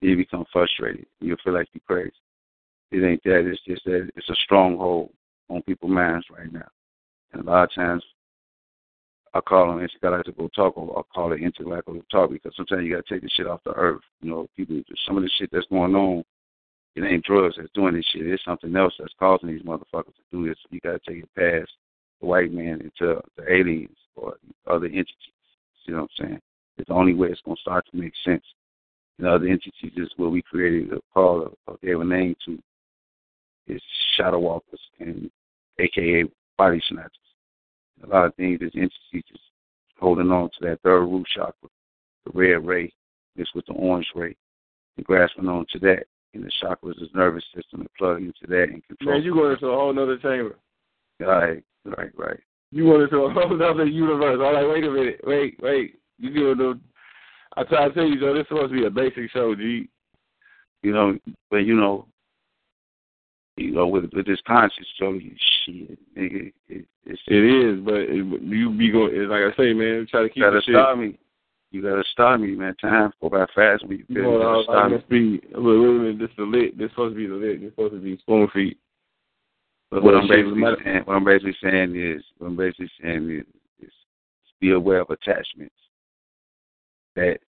You become frustrated. You feel like you're crazy. It ain't that. It's just that it's a stronghold on people's minds right now. And a lot of times, I call them intergalactical talk, or I call it intergalactical talk because sometimes you got to take the shit off the earth. You know, people, some of the shit that's going on, it ain't drugs that's doing this shit. It's something else that's causing these motherfuckers to do this. You got to take it past the white man into the aliens or other entities. You know what I'm saying? It's the only way it's to start to make sense. And other entities is what we created a call or gave a name to is shadow walkers and AKA body snatchers. A lot of things this entity is holding on to that third root chakra, the red ray mixed with the orange ray, and grasping on to that. And the chakras is nervous system and plug into that and control. Man, you going into a whole nother chamber. Right, right, right. You went into a whole other universe. I'm like, wait a minute, wait, wait. You doing the? I try to tell you, though, this is supposed to be a basic show, G. You know, but you know, you know, with with this conscious show, you shit, nigga, it, it's It is, but it, you be going. Like I say, man. Try to keep you gotta the shit. stop me. You gotta stop me, man. Time go by fast when you feel you gotta stop me. be. Wait, wait a minute. This is the lit. This supposed to be the lit. This supposed to be spoon feet. But what I'm basically saying, what I'm basically saying is, what I'm basically saying is, is be aware of attachments. That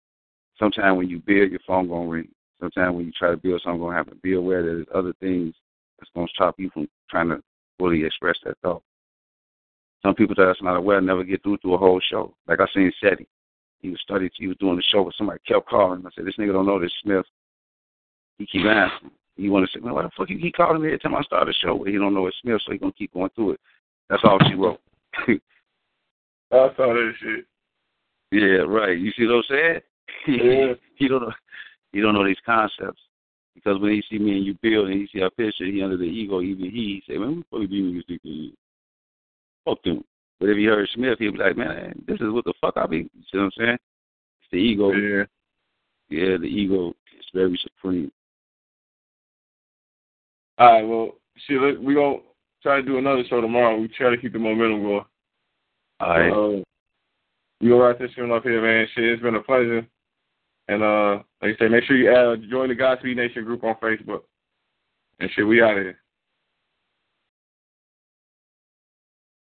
sometimes when you build, your phone gonna ring. Sometimes when you try to build something gonna happen. Be aware that there's other things It's gonna stop you from trying to fully express that thought. Some people that's not aware never get through to a whole show. Like I seen Seti. He was studying he was doing the show but somebody kept calling. I said, This nigga don't know this Smith. He keep asking. He wanna say, Man, why the fuck you keep calling me every time I start a show? He don't know it's Smith, so he gonna keep going through it. That's all she wrote. <laughs> I saw that shit. Yeah, right. You see what I'm saying? <laughs> Yeah. he don't know he don't know these concepts. Because when he see me and you build and he see our picture, he under the ego, even he, he say, Man, the fuck you music to you? Fuck them. But if he heard Smith, he'd be like, Man, this is what the fuck I be you see what I'm saying? It's the ego. Yeah. Yeah, the ego is very supreme. All right, well, shit, let, we gonna try to do another show tomorrow. We try to keep the momentum going. All right. Uh, we gonna wrap this shit up here, man. Shit, it's been a pleasure. And uh, like I say, make sure you uh, join the Godspeed Nation group on Facebook. And shit, we out of here.